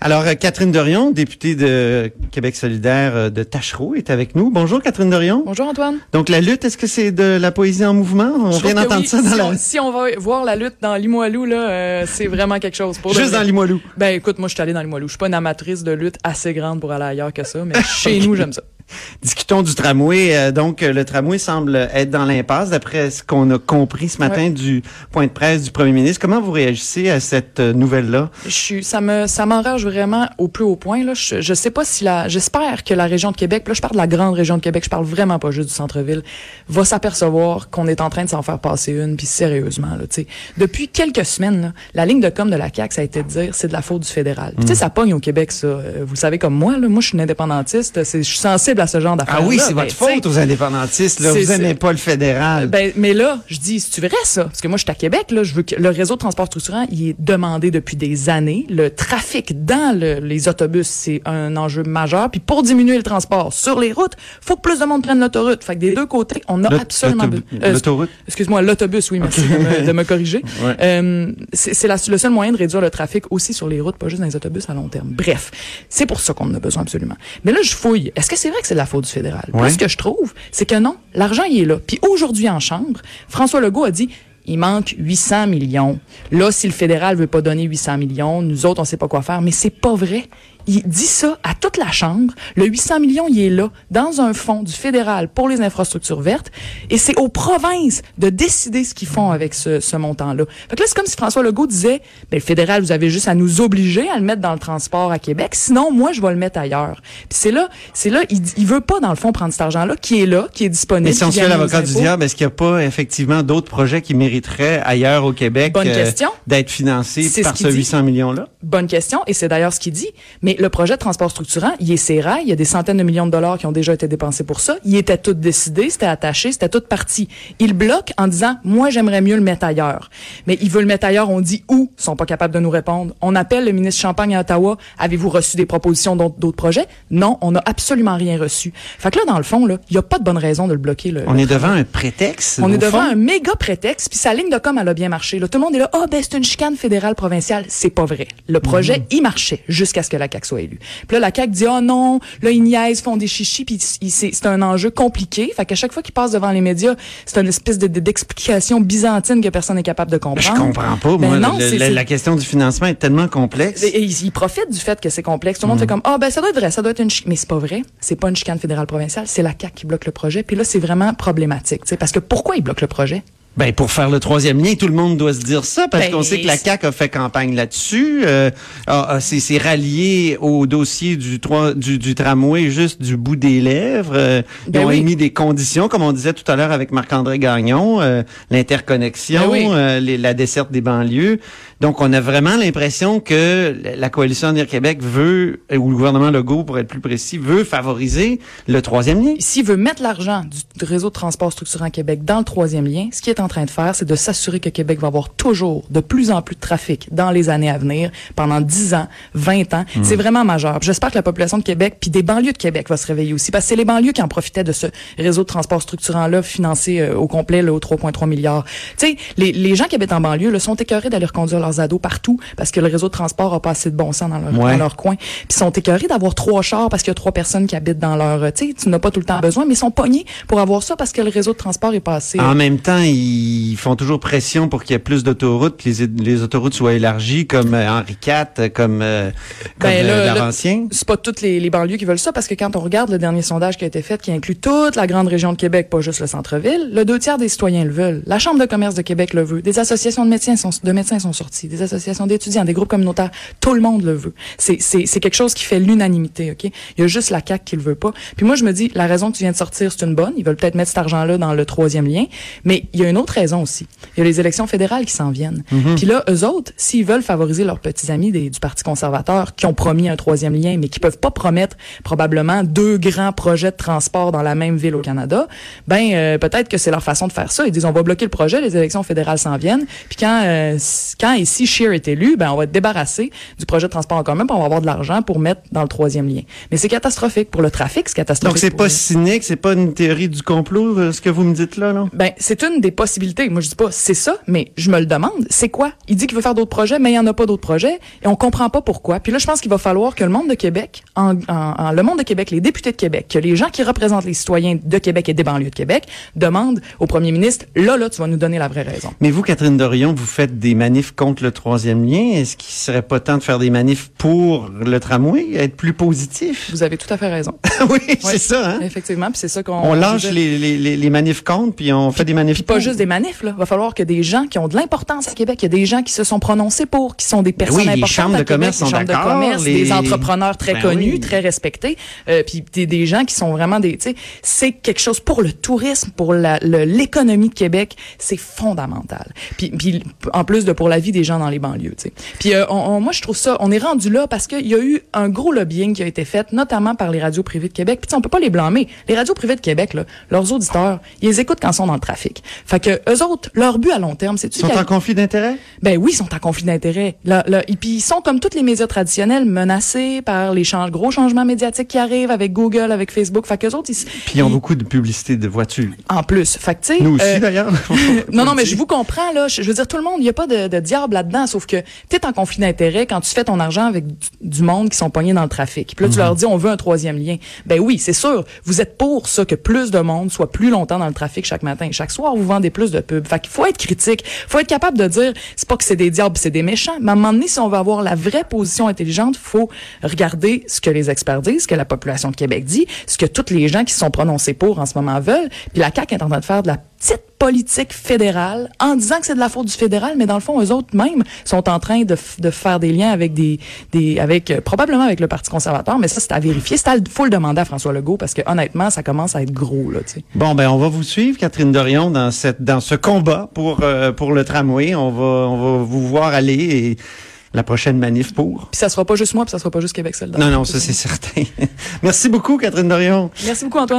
Alors, euh, Catherine Dorion, députée de Québec solidaire euh, de Tachereau, est avec nous. Bonjour, Catherine Dorion. Bonjour Antoine. Donc, la lutte, est-ce que c'est de la poésie en mouvement? On Je vient d'entendre oui, ça dans si la... On, si on va voir la lutte dans Limoilou, là, euh, c'est vraiment quelque chose. Pour Juste dans Limoilou. Ben écoute, moi je suis allée dans Limoilou. Je suis pas une amatrice de lutte assez grande pour aller ailleurs que ça, mais chez nous j'aime ça. Discutons du tramway. Euh, donc, le tramway semble être dans l'impasse, d'après ce qu'on a compris ce matin Ouais. du point de presse du premier ministre. Comment vous réagissez à cette euh, nouvelle-là? Je suis, ça me, ça m'enrage vraiment au plus haut point. Là. Je, je sais pas si la, j'espère que la région de Québec, là je parle de la grande région de Québec, je parle vraiment pas juste du centre-ville, va s'apercevoir qu'on est en train de s'en faire passer une, puis sérieusement là. Tu sais, depuis quelques semaines, là, la ligne de com de la CAC, ça a été de dire c'est de la faute du fédéral. Tu sais, Mm. ça pogne au Québec, ça. Euh, Vous le savez comme moi, là, moi je suis une indépendantiste, c'est, je suis sensible à ce genre d'affaires. Ah oui, c'est votre faute aux indépendantistes. Là. Vous aimez c'est- pas le fédéral. Ben, mais là, je dis, c'est-tu vrai, ça? Parce que moi, je suis à Québec, là, je veux que le réseau de transport structurant, il est demandé depuis des années. Le trafic dans le- les autobus, c'est un enjeu majeur. Puis pour diminuer le transport sur les routes, faut que plus de monde prenne l'autoroute. Fait que des deux côtés, on a absolument... euh, L'autoroute? Excuse-moi, l'autobus, oui, merci de, me, de me corriger. Ouais. Euh, c'est le seul moyen de réduire le trafic aussi sur les routes, pas juste dans les autobus à long terme. Bref, c'est pour ça qu'on en a besoin absolument. Mais là, je fouille. Est-ce que c'est vrai que c'est de la faute du fédéral? Ouais. ce que je trouve, c'est que non, l'argent, il est là. Puis aujourd'hui, en Chambre, François Legault a dit, il manque 800 millions. Là, si le fédéral veut pas donner 800 millions, nous autres, on sait pas quoi faire. Mais c'est pas vrai. Il dit ça à toute la Chambre. Le 800 millions, il est là, dans un fonds du fédéral pour les infrastructures vertes. Et c'est aux provinces de décider ce qu'ils font avec ce, ce montant-là. Fait que là, c'est comme si François Legault disait, ben, le fédéral, vous avez juste à nous obliger à le mettre dans le transport à Québec. Sinon, moi, je vais le mettre ailleurs. Puis c'est là, c'est là, il, il veut pas, dans le fond, prendre cet argent-là, qui est là, qui est disponible. Mais si on nos l'avocat du diable, est-ce qu'il n'y a pas effectivement d'autres projets qui mériteraient ailleurs au Québec question. d'être financés par ce ce qu'il dit. 800 millions-là? Bonne question, et c'est d'ailleurs ce qu'il dit. Mais le projet de transport structurant, il est ses rails, il y a des centaines de millions de dollars qui ont déjà été dépensés pour ça. Il était tout décidé, c'était attaché, c'était tout parti. Il bloque en disant, moi j'aimerais mieux le mettre ailleurs. Mais il veut le mettre ailleurs, on dit où, ils sont pas capables de nous répondre. On appelle le ministre Champagne à Ottawa, avez-vous reçu des propositions d'autres projets? Non, on n'a absolument rien reçu. Fait que là, dans le fond, là, il n'y a pas de bonne raison de le bloquer. Le, On le est travail. devant un prétexte. On est devant fond? un méga prétexte, puis sa ligne de com, elle a bien marché. Là, tout le monde est là, ah ben c'est une chicane fédérale provinciale. C'est pas vrai. Le projet, il marchait jusqu'à ce que la CAQ soit élue. Puis là, la CAQ dit, oh non, là, ils niaisent, font des chichis, puis c'est un enjeu compliqué. Fait qu'à chaque fois qu'ils passent devant les médias, c'est une espèce de- de- d'explication byzantine que personne n'est capable de comprendre. Je comprends pas, Ben moi. non, Le- la, question du financement est tellement complexe. et, et ils, ils profitent du fait que c'est complexe. Tout le monde fait comme ah ben ça doit être vrai, ça doit être une chicane. mais c'est pas vrai. C'est pas une chicane fédérale provinciale, c'est la CAQ qui bloque le projet. Puis là c'est vraiment problématique, parce que pourquoi ils bloquent le projet? Ben pour faire le troisième lien, tout le monde doit se dire ça parce Ben, qu'on sait que la CAQ a fait campagne là-dessus. Euh, c'est c'est rallié au dossier du, trois- du, du tramway juste du bout des lèvres. Euh, ils Ben ont oui. émis des conditions, comme on disait tout à l'heure avec Marc-André Gagnon, euh, l'interconnexion, Ben oui. euh, la desserte des banlieues. Donc on a vraiment l'impression que la- coalition Avenir Québec veut, euh, ou le gouvernement Legault pour être plus précis, veut favoriser le troisième lien. S'il veut mettre l'argent du réseau de transport structurant Québec dans le troisième lien, ce qu'il est en train de faire, c'est de s'assurer que Québec va avoir toujours de plus en plus de trafic dans les années à venir, pendant 10 ans, 20 ans. Hmm. C'est vraiment majeur. J'espère que la population de Québec, puis des banlieues de Québec va se réveiller aussi, parce que c'est les banlieues qui en profitaient de ce réseau de transport structurant-là, financé euh, au complet, là, aux 3,3 milliards. Tu sais, les, les gens qui habitent en banlieue là, sont écœurés d'aller reconduire leurs ados partout, parce que le réseau de transport a pas assez de bon sens dans leur, Ouais. dans leur coin. Puis sont écœurés d'avoir trois chars parce qu'il y a trois personnes qui habitent dans leur... euh, Tu sais, tu n'as pas tout le temps besoin, mais ils sont pognés pour avoir ça parce que le réseau de transport est passé. En même temps, ils font toujours pression pour qu'il y ait plus d'autoroutes, que les, les autoroutes soient élargies, comme euh, Henri IV, comme, euh, comme Ben, euh, c'est pas toutes les, les banlieues qui veulent ça parce que quand on regarde le dernier sondage qui a été fait, qui inclut toute la grande région de Québec, pas juste le centre-ville, le deux tiers des citoyens le veulent. La Chambre de commerce de Québec le veut. Des associations de médecins sont, de médecins sont sorties. Des associations d'étudiants, des groupes communautaires. Tout le monde le veut. C'est quelque chose qui fait l'unanimité, OK? Il y a juste la CAQ qui le veut pas. Puis moi, je me dis, la raison que tu viens de sortir, c'est une bonne. Ils veulent peut-être mettre cet argent-là dans le troisième lien. Mais il y a une autre raison aussi. Il y a les élections fédérales qui s'en viennent. Puis là, eux autres, s'ils veulent favoriser leurs petits amis des- du Parti conservateur qui ont promis un troisième lien, mais qui peuvent pas promettre probablement deux grands projets de transport dans la même ville au Canada, ben euh, peut-être que c'est leur façon de faire ça. Ils disent on va bloquer le projet, les élections fédérales s'en viennent. Puis quand euh, quand et si Scheer est élu, ben on va être débarrassé du projet de transport en commun, puis on va avoir de l'argent pour mettre dans le troisième lien. Mais c'est catastrophique pour le trafic, c'est catastrophique. Donc c'est pas cynique, c'est pas une théorie du complot, euh, ce que vous me dites là, là? Ben, c'est une des possibilités. Moi, je dis pas c'est ça, mais je me le demande. C'est quoi? Il dit qu'il veut faire d'autres projets, mais il y en a pas d'autres projets, et on comprend pas pourquoi. Puis là, je pense qu'il va falloir que le monde de Québec, en, en- en- le monde de Québec, les députés de Québec, que les gens qui représentent les citoyens de Québec et des banlieues de Québec, demandent au premier ministre, là, là, tu vas nous donner la vraie raison. Mais vous, Catherine Dorion, vous faites des manifs contre le troisième lien. Est-ce qu'il serait pas temps de faire des manifs pour le tramway, être plus positif? Vous avez tout à fait raison. oui, c'est ça, hein? Effectivement, puis c'est ça qu'on On lâche les, les, les, manifs contre, puis on fait des manifs pas pour. Juste des manifs, là. Va falloir que des gens qui ont de l'importance à Québec, il y a des gens qui se sont prononcés pour, qui sont des personnes Ben les importantes chambres à de Québec, commerce des sont chambres de commerce, les- des entrepreneurs très Ben connus, oui. très respectés, euh, puis des, des gens qui sont vraiment des, c'est quelque chose pour le tourisme, pour l'économie de Québec, c'est fondamental. Puis, puis en plus de pour la vie des gens dans les banlieues, tu sais. Puis euh, on- on- moi je trouve ça, on est rendu là parce qu'il y a eu un gros lobbying qui a été fait, notamment par les radios privées de Québec. Puis on peut pas les blâmer. Les radios privées de Québec, là, leurs auditeurs, ils les écoutent quand ils sont dans le trafic. Fait que eux autres, leur but à long terme, c'est Ils sont en conflit d'intérêt? ben oui, ils sont en conflit d'intérêts. Et puis ils sont comme tous les médias traditionnels menacés par les change- gros changements médiatiques qui arrivent avec Google, avec Facebook. Fait qu'eux autres, ils, Puis ils ont beaucoup de publicité de voitures. en plus. Fait que tu sais, Nous aussi, euh, d'ailleurs. non, non, mais je vous comprends, là. Je, je veux dire, tout le monde, il n'y a pas de, de diable là-dedans, sauf que tu es en conflit d'intérêt quand tu fais ton argent avec du, monde qui sont pognés dans le trafic. Puis là, tu leur dis, on veut un troisième lien. Ben oui, c'est sûr. Vous êtes pour ça, que plus de monde soit plus longtemps dans le trafic chaque matin. Chaque soir, vous vendez plus de pubs. Fait qu'il faut être critique. faut être capable de dire, c'est pas que c'est des diables, c'est des méchants. Mais à un moment donné, si on veut avoir la vraie position intelligente, faut regarder ce que les experts disent, ce que la population de Québec dit, ce que tous les gens qui se sont prononcés pour en ce moment veulent. Puis la CAQ est en train de faire de la petite politique fédérale en disant que c'est de la faute du fédéral, mais dans le fond, eux autres même sont en train de, de faire des liens avec des, des avec euh, probablement avec le Parti conservateur, mais ça c'est à vérifier. C'est à, faut le demander à François Legault parce que honnêtement, ça commence à être gros là. Tu sais. Bon, ben, on va vous suivre, Catherine Dorion, dans cette, dans ce combat pour, euh, pour le tramway. On va, on va vous voir aller et la prochaine manif pour. Puis ça sera pas juste moi, puis ça sera pas juste Québec solidaire. Non, non, ça, c'est certain. Merci beaucoup, Catherine Dorion. Merci beaucoup Antoine.